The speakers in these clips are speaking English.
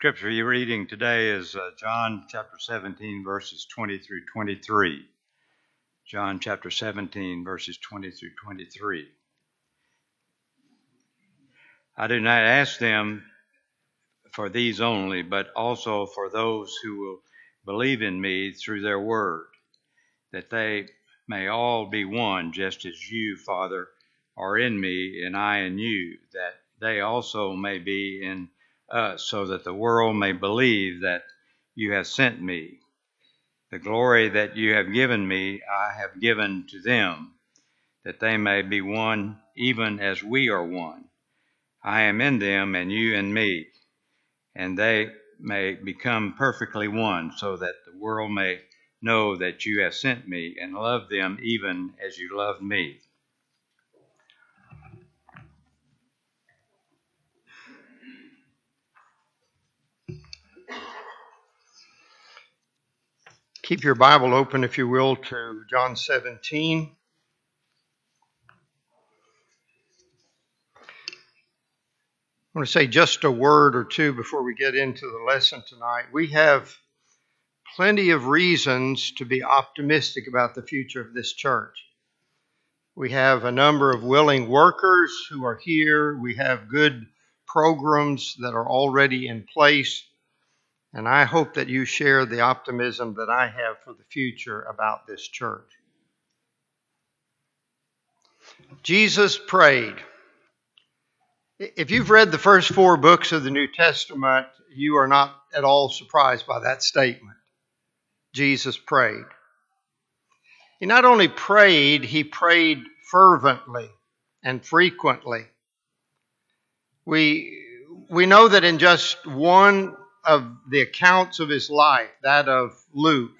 Scripture you're reading today is uh, John chapter 17, verses 20 through 23. John chapter 17, verses 20 through 23. I do not ask them for these only, but also for those who will believe in me through their word, that they may all be one, just as you, Father, are in me, and I in you, that they also may be in us, so that the world may believe that you have sent me. The glory that you have given me, I have given to them, that they may be one, even as we are one. I am in them, and you in me, and they may become perfectly one, so that the world may know that you have sent me and love them even as you loved me. Keep your Bible open, if you will, to John 17. I want to say just a word or two before we get into the lesson tonight. We have plenty of reasons to be optimistic about the future of this church. We have a number of willing workers who are here. We have good programs that are already in place. And I hope that you share the optimism that I have for the future about this church. Jesus prayed. If you've read the first four books of the New Testament, you are not at all surprised by that statement. Jesus prayed. He not only prayed, he prayed fervently and frequently. We, we know that in just one of the accounts of his life, that of Luke,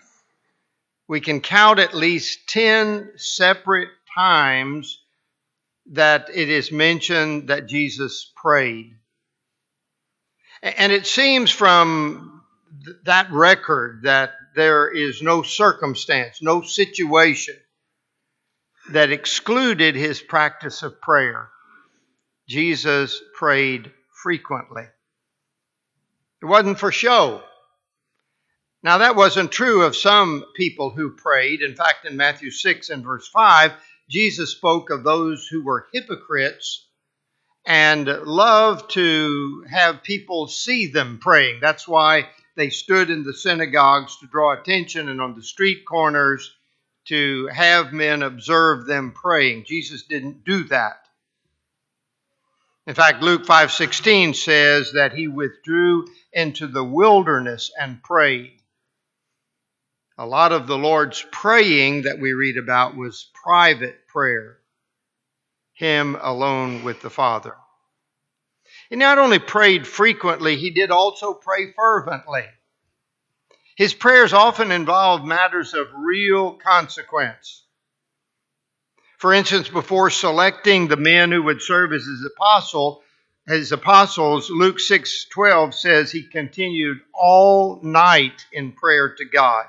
we can count at least 10 separate times that it is mentioned that Jesus prayed. And it seems from that record that there is no circumstance, no situation that excluded his practice of prayer. Jesus prayed frequently. It wasn't for show. Now, that wasn't true of some people who prayed. In fact, in Matthew 6 and verse 5, Jesus spoke of those who were hypocrites and loved to have people see them praying. That's why they stood in the synagogues to draw attention and on the street corners to have men observe them praying. Jesus didn't do that. In fact, Luke 5:16 says that he withdrew into the wilderness and prayed. A lot of the Lord's praying that we read about was private prayer, him alone with the Father. He not only prayed frequently, he did also pray fervently. His prayers often involved matters of real consequence. For instance, before selecting the men who would serve as his apostle, his apostles, Luke 6:12 says he continued all night in prayer to God.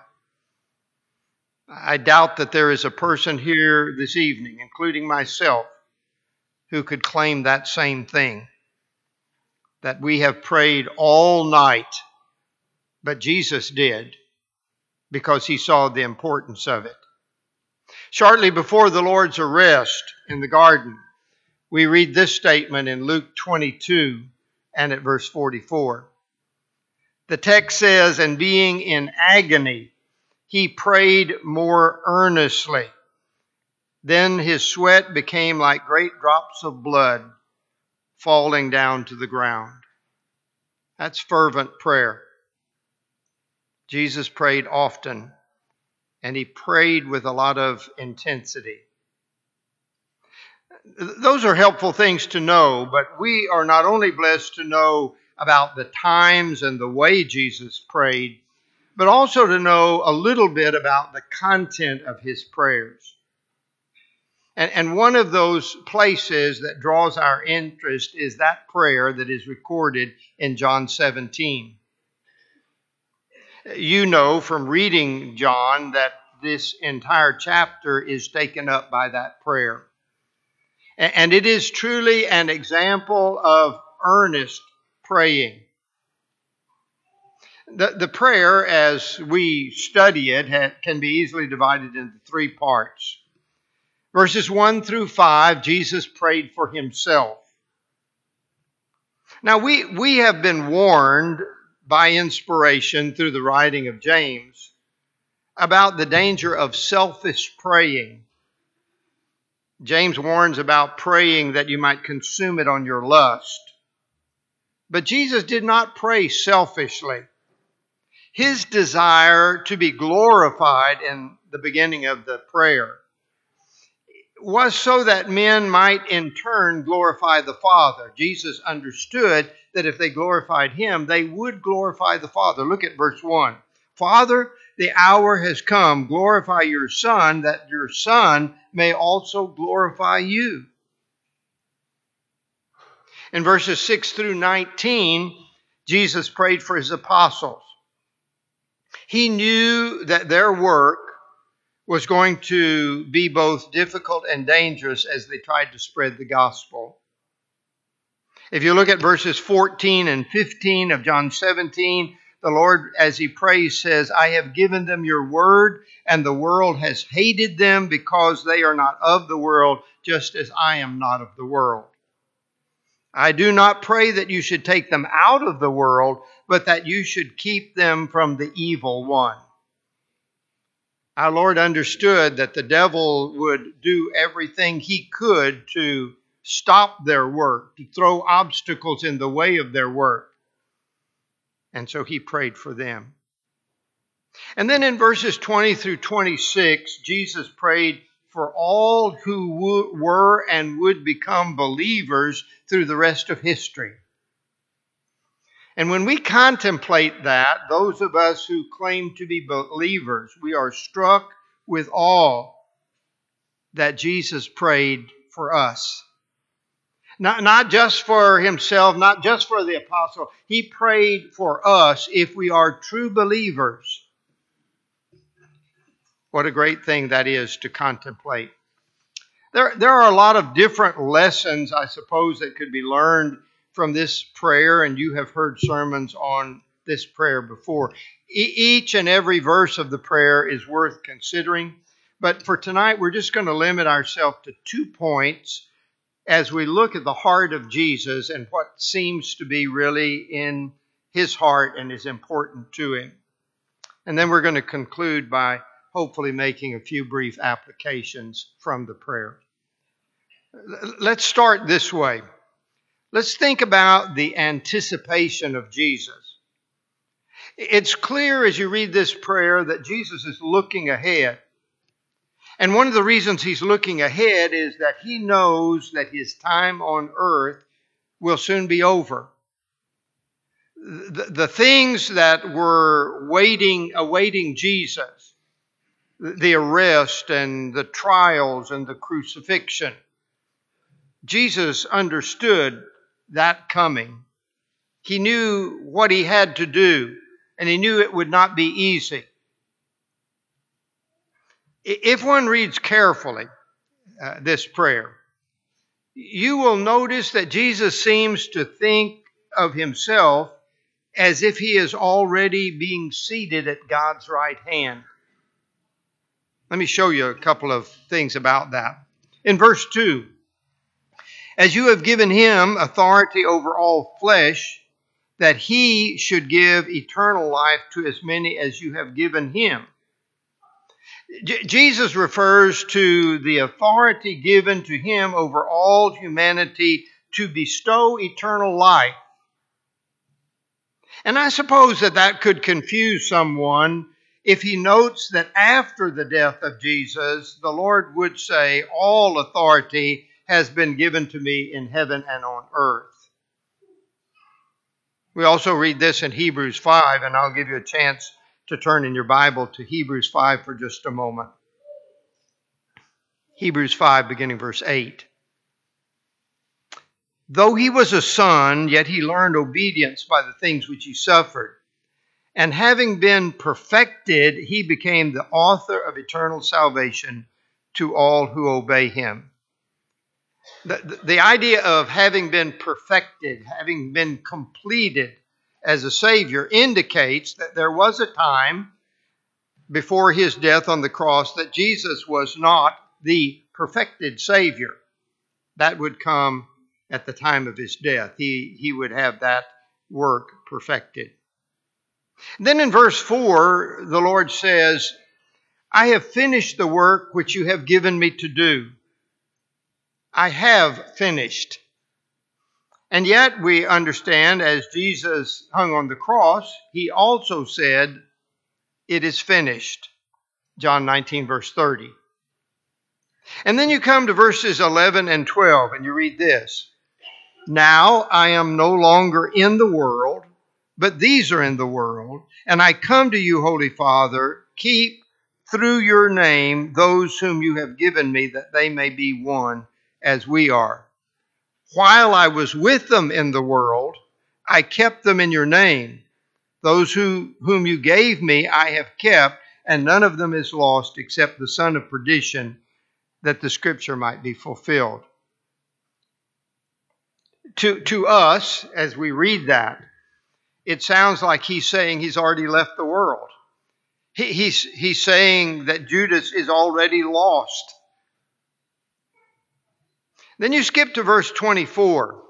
I doubt that there is a person here this evening, including myself, who could claim that same thing. That we have prayed all night, but Jesus did because he saw the importance of it. Shortly before the Lord's arrest in the garden, we read this statement in Luke 22 and at verse 44. The text says, And being in agony, he prayed more earnestly. Then his sweat became like great drops of blood falling down to the ground. That's fervent prayer. Jesus prayed often and he prayed with a lot of intensity. Those are helpful things to know, but we are not only blessed to know about the times and the way Jesus prayed, but also to know a little bit about the content of his prayers. And, and one of those places that draws our interest is that prayer that is recorded in John 17. You know from reading John that this entire chapter is taken up by that prayer. And it is truly an example of earnest praying. The, the prayer, as we study it, can be easily divided into three parts. Verses 1 through 5, Jesus prayed for himself. Now, we, we have been warned by inspiration through the writing of James about the danger of selfish praying. James warns about praying that you might consume it on your lust. But Jesus did not pray selfishly. His desire to be glorified in the beginning of the prayer was so that men might in turn glorify the Father. Jesus understood that if they glorified him, they would glorify the Father. Look at verse 1. Father, the hour has come. Glorify your Son, that your Son may also glorify you. In verses 6 through 19, Jesus prayed for his apostles. He knew that their work was going to be both difficult and dangerous as they tried to spread the gospel. If you look at verses 14 and 15 of John 17, the Lord, as he prays, says, I have given them your word, and the world has hated them because they are not of the world, just as I am not of the world. I do not pray that you should take them out of the world, but that you should keep them from the evil one. Our Lord understood that the devil would do everything he could to stop their work, to throw obstacles in the way of their work. And so he prayed for them. And then in verses 20 through 26, Jesus prayed for all who were and would become believers through the rest of history. And when we contemplate that, those of us who claim to be believers, we are struck with awe that Jesus prayed for us. Not, not just for himself, not just for the apostle. He prayed for us if we are true believers. What a great thing that is to contemplate. There, there are a lot of different lessons, I suppose, that could be learned from this prayer, and you have heard sermons on this prayer before. E- each and every verse of the prayer is worth considering, but for tonight, we're just going to limit ourselves to two points as we look at the heart of Jesus and what seems to be really in his heart and is important to him. And then we're going to conclude by hopefully making a few brief applications from the prayer. Let's start this way. Let's think about the anticipation of Jesus. It's clear as you read this prayer that Jesus is looking ahead. And one of the reasons he's looking ahead is that he knows that his time on earth will soon be over. The, the things that were waiting, awaiting Jesus, the arrest and the trials and the crucifixion. Jesus understood that coming. He knew what he had to do, and he knew it would not be easy. If one reads carefully uh, this prayer, you will notice that Jesus seems to think of himself as if he is already being seated at God's right hand. Let me show you a couple of things about that. In verse 2, as you have given him authority over all flesh, that he should give eternal life to as many as you have given him. J- Jesus refers to the authority given to him over all humanity to bestow eternal life. And I suppose that that could confuse someone if he notes that after the death of Jesus, the Lord would say, All authority has been given to me in heaven and on earth. We also read this in Hebrews 5, and I'll give you a chance to turn in your Bible to Hebrews 5 for just a moment. Hebrews 5, beginning verse 8. Though he was a son, yet he learned obedience by the things which he suffered. And having been perfected, he became the author of eternal salvation to all who obey him. The, the, idea of having been perfected, having been completed, as a Savior indicates that there was a time before his death on the cross that Jesus was not the perfected Savior. That would come at the time of his death. He, he would have that work perfected. Then in verse 4, the Lord says, I have finished the work which you have given me to do. I have finished. And yet we understand as Jesus hung on the cross, he also said, It is finished. John 19, verse 30. And then you come to verses 11 and 12, and you read this Now I am no longer in the world, but these are in the world, and I come to you, Holy Father, keep through your name those whom you have given me, that they may be one as we are. While I was with them in the world, I kept them in your name. Those who, whom you gave me, I have kept, and none of them is lost except the son of perdition, that the scripture might be fulfilled. To, to us, as we read that, it sounds like he's saying he's already left the world. He, he's, he's saying that Judas is already lost. Then you skip to verse 24.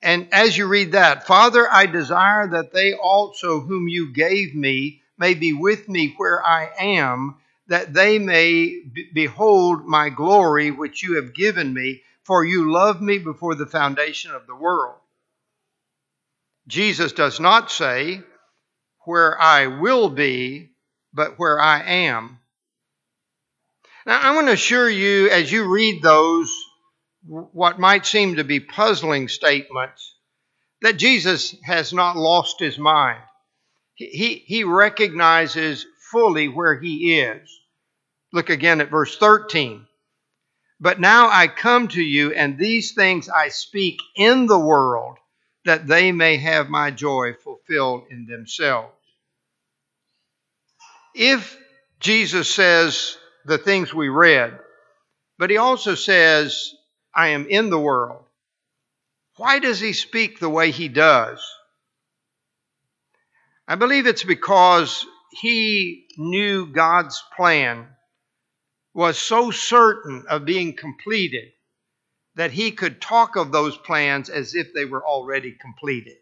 And as you read that, Father, I desire that they also, whom you gave me, may be with me where I am, that they may behold my glory which you have given me, for you loved me before the foundation of the world. Jesus does not say, where I will be, but where I am. Now, I want to assure you, as you read those, what might seem to be puzzling statements that Jesus has not lost his mind. He, he recognizes fully where he is. Look again at verse 13. But now I come to you, and these things I speak in the world, that they may have my joy fulfilled in themselves. If Jesus says the things we read, but he also says, I am in the world. Why does he speak the way he does? I believe it's because he knew God's plan was so certain of being completed that he could talk of those plans as if they were already completed.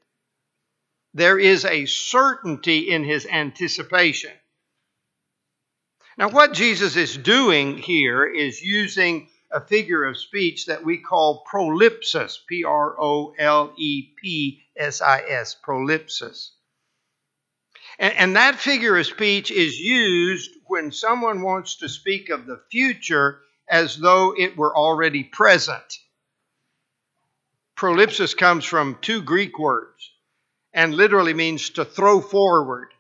There is a certainty in his anticipation. Now, what Jesus is doing here is using a figure of speech that we call prolepsis, P R O L E P S I S, prolepsis. And, and, that figure of speech is used when someone wants to speak of the future as though it were already present. Prolepsis comes from two Greek words and literally means to throw forward.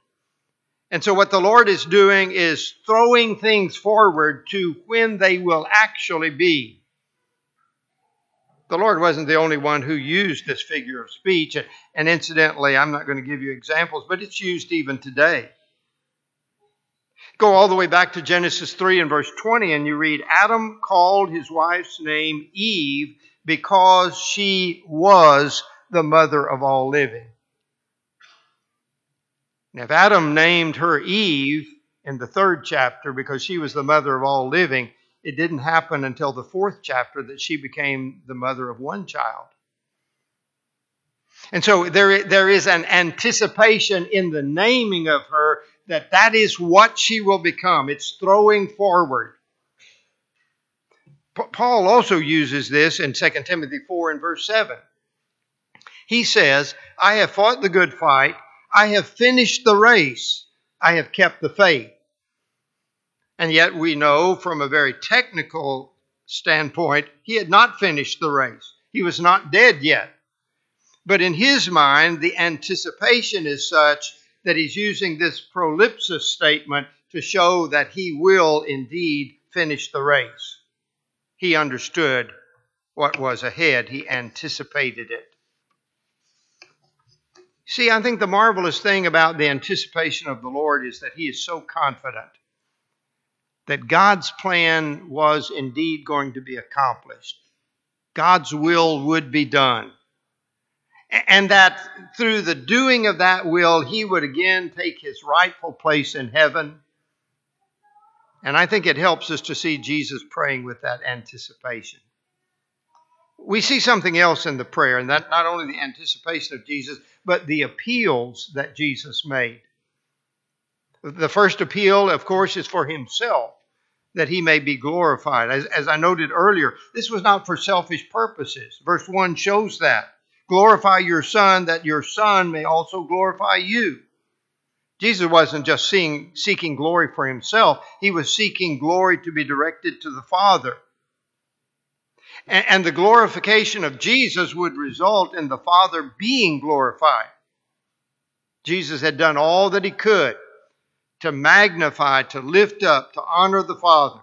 And so, what the Lord is doing is throwing things forward to when they will actually be. The Lord wasn't the only one who used this figure of speech. And incidentally, I'm not going to give you examples, but it's used even today. Go all the way back to Genesis 3 and verse 20, and you read Adam called his wife's name Eve because she was the mother of all living. Now, if Adam named her Eve in the third chapter because she was the mother of all living, it didn't happen until the fourth chapter that she became the mother of one child. And so there, there is an anticipation in the naming of her that that is what she will become. It's throwing forward. Paul also uses this in 2 Timothy 4 and verse 7. He says, I have fought the good fight. I have finished the race. I have kept the faith. And yet we know from a very technical standpoint, he had not finished the race. He was not dead yet. But in his mind, the anticipation is such that he's using this prolepsis statement to show that he will indeed finish the race. He understood what was ahead, he anticipated it. See, I think the marvelous thing about the anticipation of the Lord is that He is so confident that God's plan was indeed going to be accomplished. God's will would be done. And that through the doing of that will, he would again take his rightful place in heaven. And I think it helps us to see Jesus praying with that anticipation. We see something else in the prayer, and that not only the anticipation of Jesus, but the appeals that Jesus made. The first appeal, of course, is for himself, that he may be glorified. As, as I noted earlier, this was not for selfish purposes. Verse 1 shows that. Glorify your Son, that your Son may also glorify you. Jesus wasn't just seeing, seeking glory for himself, he was seeking glory to be directed to the Father. And, the glorification of Jesus would result in the Father being glorified. Jesus had done all that he could to magnify, to lift up, to honor the Father.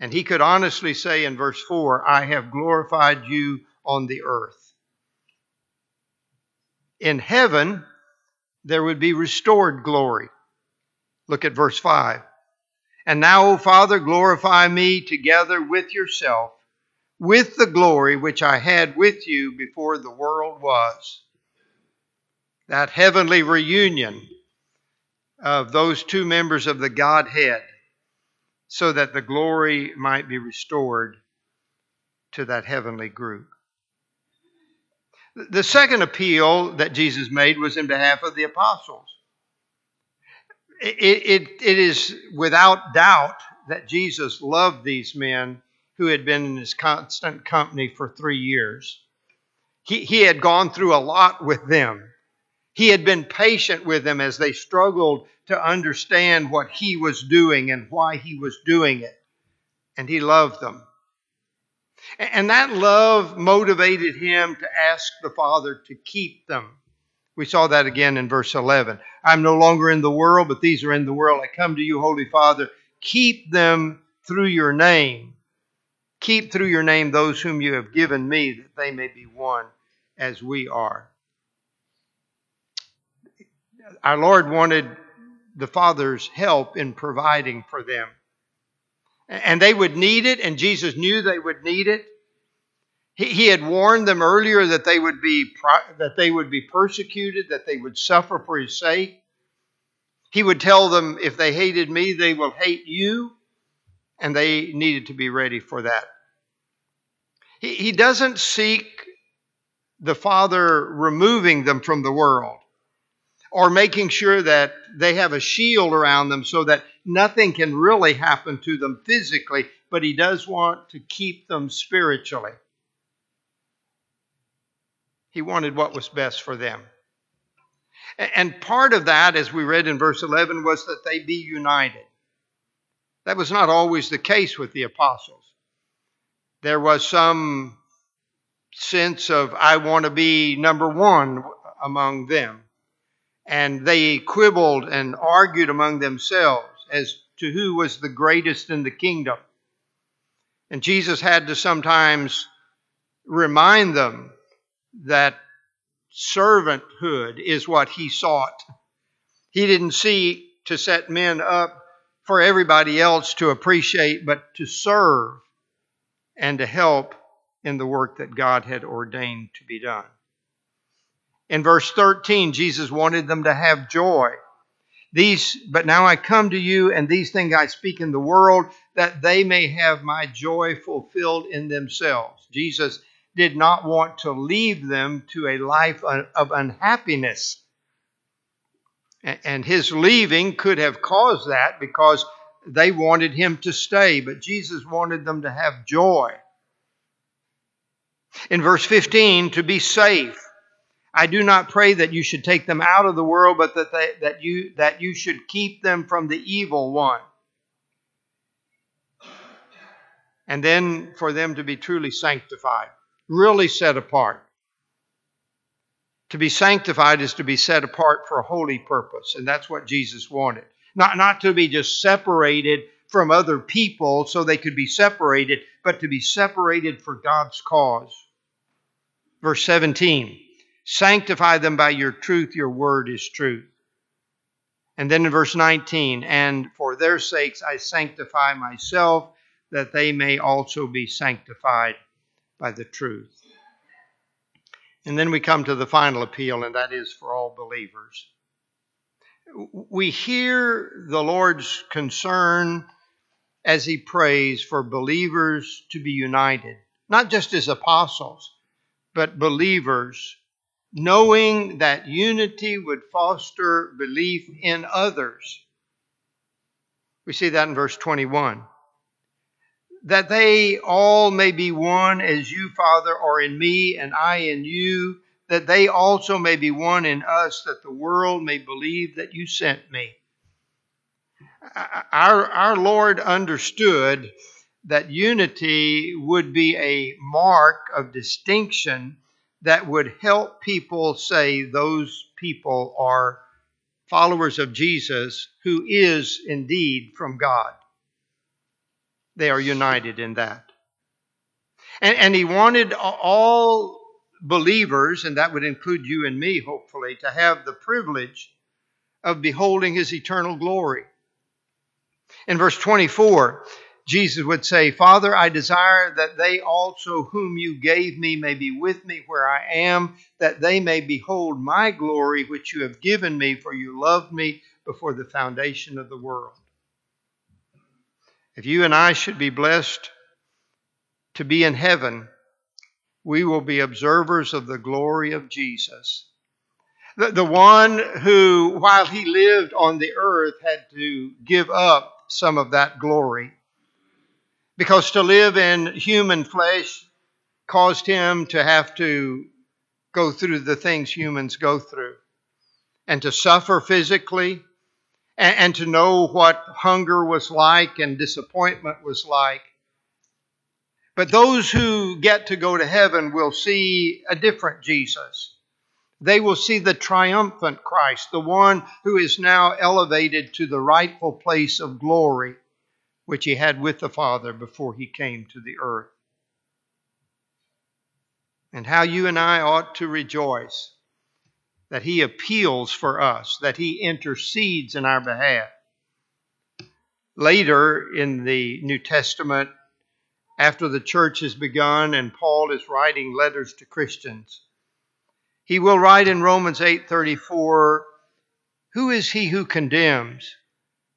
And he could honestly say in verse 4, I have glorified you on the earth. In heaven, there would be restored glory. Look at verse 5. And now, O Father, glorify me together with yourself, with the glory which I had with you before the world was. That heavenly reunion of those two members of the Godhead so that the glory might be restored to that heavenly group. The second appeal that Jesus made was in behalf of the apostles. It, it, it is without doubt that Jesus loved these men who had been in his constant company for three years. He, he had gone through a lot with them. He had been patient with them as they struggled to understand what he was doing and why he was doing it. And he loved them. And that love motivated him to ask the Father to keep them. We saw that again in verse 11. I'm no longer in the world, but these are in the world. I come to you, Holy Father. Keep them through your name. Keep through your name those whom you have given me, that they may be one as we are our Lord wanted the Father's help in providing for them. And they would need it, and Jesus knew they would need it. He, had warned them earlier that they would be that they would be persecuted, that they would suffer for his sake. He would tell them, if they hated me, they will hate you, and they needed to be ready for that. He, he doesn't seek the Father removing them from the world or making sure that they have a shield around them so that nothing can really happen to them physically, but He does want to keep them spiritually. He wanted what was best for them. And part of that, as we read in verse 11, was that they be united. That was not always the case with the apostles. There was some sense of, I want to be number one among them and they quibbled and argued among themselves as to who was the greatest in the kingdom. And Jesus had to sometimes remind them that servanthood is what he sought. He didn't see to set men up for everybody else to appreciate, but to serve and to help in the work that God had ordained to be done. In verse 13, Jesus wanted them to have joy. These, but now I come to you, and these things I speak in the world, that they may have my joy fulfilled in themselves. Jesus did not want to leave them to a life of unhappiness. And his leaving could have caused that because they wanted him to stay, but Jesus wanted them to have joy. In verse 15, to be safe. I do not pray that you should take them out of the world, but that, they, that, you, that you should keep them from the evil one. And then for them to be truly sanctified, really set apart. To be sanctified is to be set apart for a holy purpose, and that's what Jesus wanted. Not, not to be just separated from other people so they could be separated, but to be separated for God's cause. Verse 17. Sanctify them by your truth. Your word is truth. And then in verse 19, and for their sakes I sanctify myself, that they may also be sanctified by the truth. And then we come to the final appeal, and that is for all believers. We hear the Lord's concern as he prays for believers to be united, not just as apostles, but believers, knowing that unity would foster belief in others. We see that in verse 21 that they all may be one as you, Father, are in me and I in you, that they also may be one in us, that the world may believe that you sent me. Our, our Lord understood that unity would be a mark of distinction that would help people say those people are followers of Jesus, who is indeed from God. They are united in that. And, and he wanted all believers, and that would include you and me, hopefully, to have the privilege of beholding his eternal glory. In verse 24, Jesus would say, Father, I desire that they also whom you gave me may be with me where I am, that they may behold my glory which you have given me, for you loved me before the foundation of the world. If you and I should be blessed to be in heaven, we will be observers of the glory of Jesus. The, the one who, while he lived on the earth, had to give up some of that glory. Because to live in human flesh caused him to have to go through the things humans go through and to suffer physically and, and to know what hunger was like and disappointment was like. But those who get to go to heaven will see a different Jesus. They will see the triumphant Christ, the one who is now elevated to the rightful place of glory, which he had with the Father before he came to the earth. And how you and I ought to rejoice that He appeals for us, that He intercedes in our behalf. Later in the New Testament, after the church has begun and Paul is writing letters to Christians, he will write in Romans 8:34, "Who is he who condemns?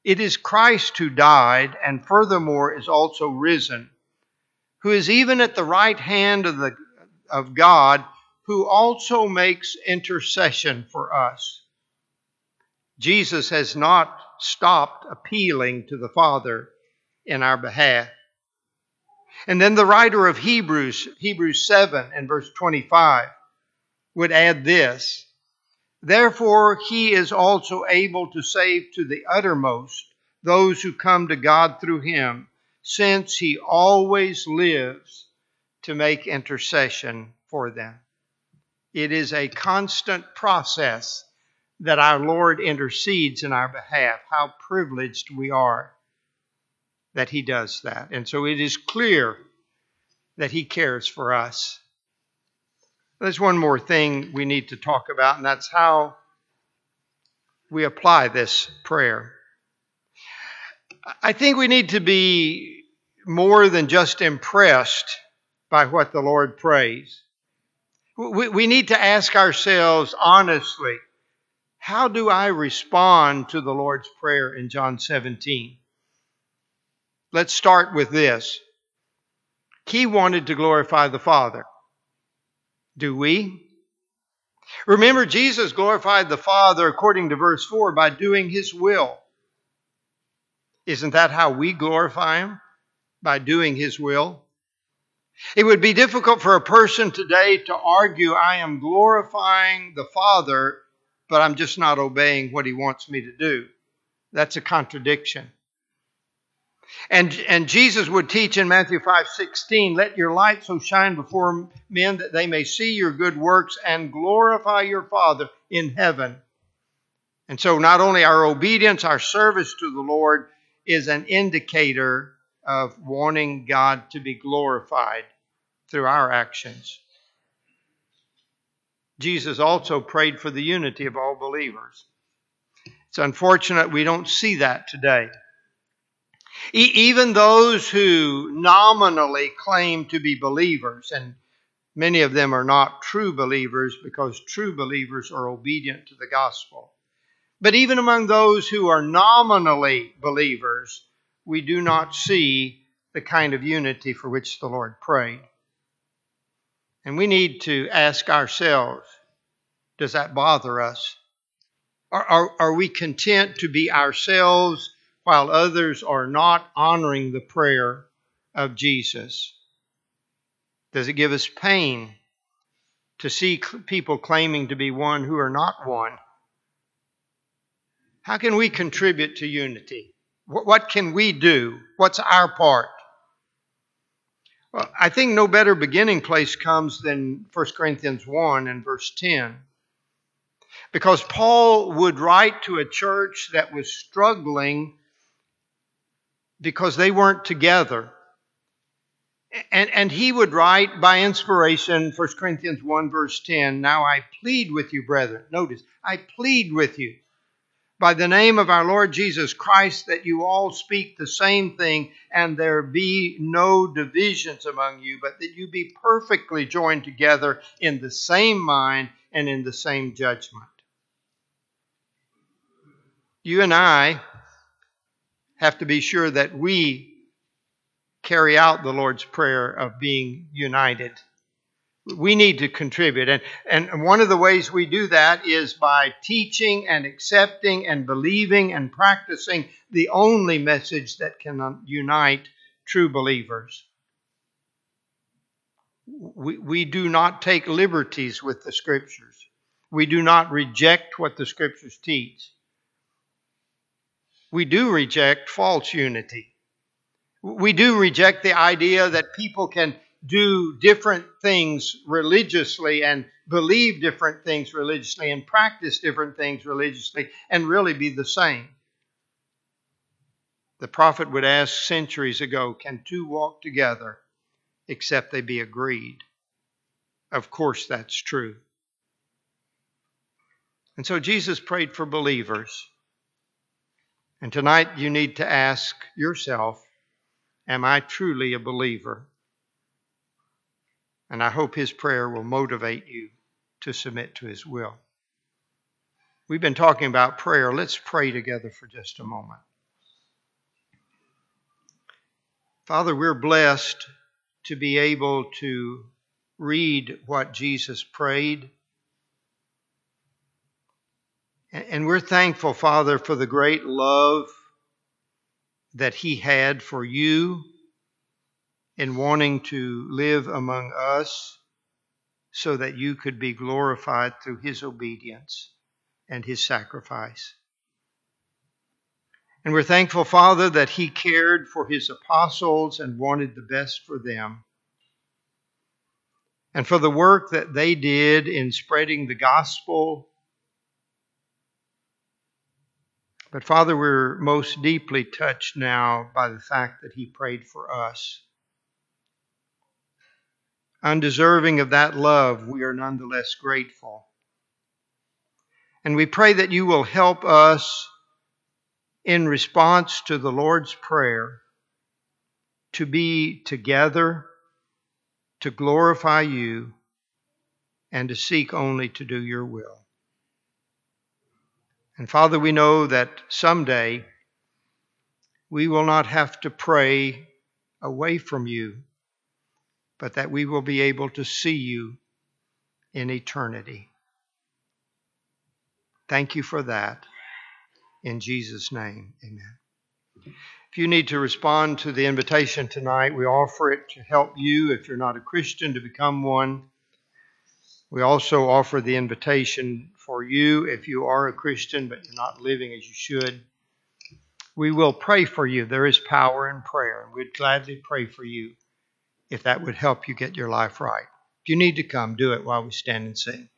It is Christ who died and furthermore is also risen, who is even at the right hand of the of God, who also makes intercession for us. Jesus has not stopped appealing to the Father in our behalf. And then the writer of Hebrews, Hebrews 7 and verse 25, would add this Therefore, he is also able to save to the uttermost those who come to God through him, since he always lives to make intercession for them. It is a constant process that our Lord intercedes in our behalf. How privileged we are that He does that. And so it is clear that He cares for us. There's one more thing we need to talk about, and that's how we apply this prayer. I think we need to be more than just impressed by what the Lord prays. We, we need to ask ourselves honestly how do I respond to the Lord's Prayer in John 17? Let's start with this. He wanted to glorify the Father. Do we? Remember, Jesus glorified the Father according to verse 4 by doing His will. Isn't that how we glorify Him? By doing His will? It would be difficult for a person today to argue, I am glorifying the Father, but I'm just not obeying what He wants me to do. That's a contradiction. And, and Jesus would teach in Matthew 5 16, let your light so shine before men that they may see your good works and glorify your Father in heaven. And so, not only our obedience, our service to the Lord is an indicator of wanting God to be glorified through our actions. Jesus also prayed for the unity of all believers. It's unfortunate we don't see that today. E- even those who nominally claim to be believers, and Many of them are not true believers because true believers are obedient to the gospel. But even among those who are nominally believers, we do not see the kind of unity for which the Lord prayed. And we need to ask ourselves does that bother us? Are, are, are, we content to be ourselves while others are not honoring the prayer of Jesus? Does it give us pain to see people claiming to be one who are not one? How can we contribute to unity? What can we do? What's our part? Well, I think no better beginning place comes than 1 Corinthians 1 and verse 10. Because Paul would write to a church that was struggling because they weren't together. And, and he would write by inspiration, 1 Corinthians 1, verse 10, Now I plead with you, brethren. Notice, I plead with you by the name of our Lord Jesus Christ that you all speak the same thing and there be no divisions among you, but that you be perfectly joined together in the same mind and in the same judgment. You and I have to be sure that we carry out the Lord's Prayer of being united we need to contribute. And, and one of the ways we do that is by teaching and accepting and believing and practicing the only message that can unite true believers. We, we do not take liberties with the Scriptures. We do not reject what the Scriptures teach. We do reject false unity. We do reject the idea that people can do different things religiously and believe different things religiously and practice different things religiously and really be the same. The prophet would ask centuries ago can two walk together except they be agreed? Of course, that's true. And so Jesus prayed for believers. And tonight you need to ask yourself Am I truly a believer? And I hope his prayer will motivate you to submit to his will. We've been talking about prayer. Let's pray together for just a moment. Father, we're blessed to be able to read what Jesus prayed. And we're thankful, Father, for the great love that he had for you in wanting to live among us so that you could be glorified through his obedience and his sacrifice. And we're thankful, Father, that he cared for his apostles and wanted the best for them. And for the work that they did in spreading the gospel. But Father, we're most deeply touched now by the fact that he prayed for us undeserving of that love, we are nonetheless grateful. And we pray that you will help us in response to the Lord's Prayer to be together, to glorify you, and to seek only to do your will. And Father, we know that someday we will not have to pray away from you but that we will be able to see you in eternity. Thank you for that. In Jesus' name, amen. If you need to respond to the invitation tonight, we offer it to help you, if you're not a Christian, to become one. We also offer the invitation for you, if you are a Christian but you're not living as you should. We will pray for you. There is power in prayer, and we'd gladly pray for you if that would help you get your life right. If you need to come, do it while we stand and sing.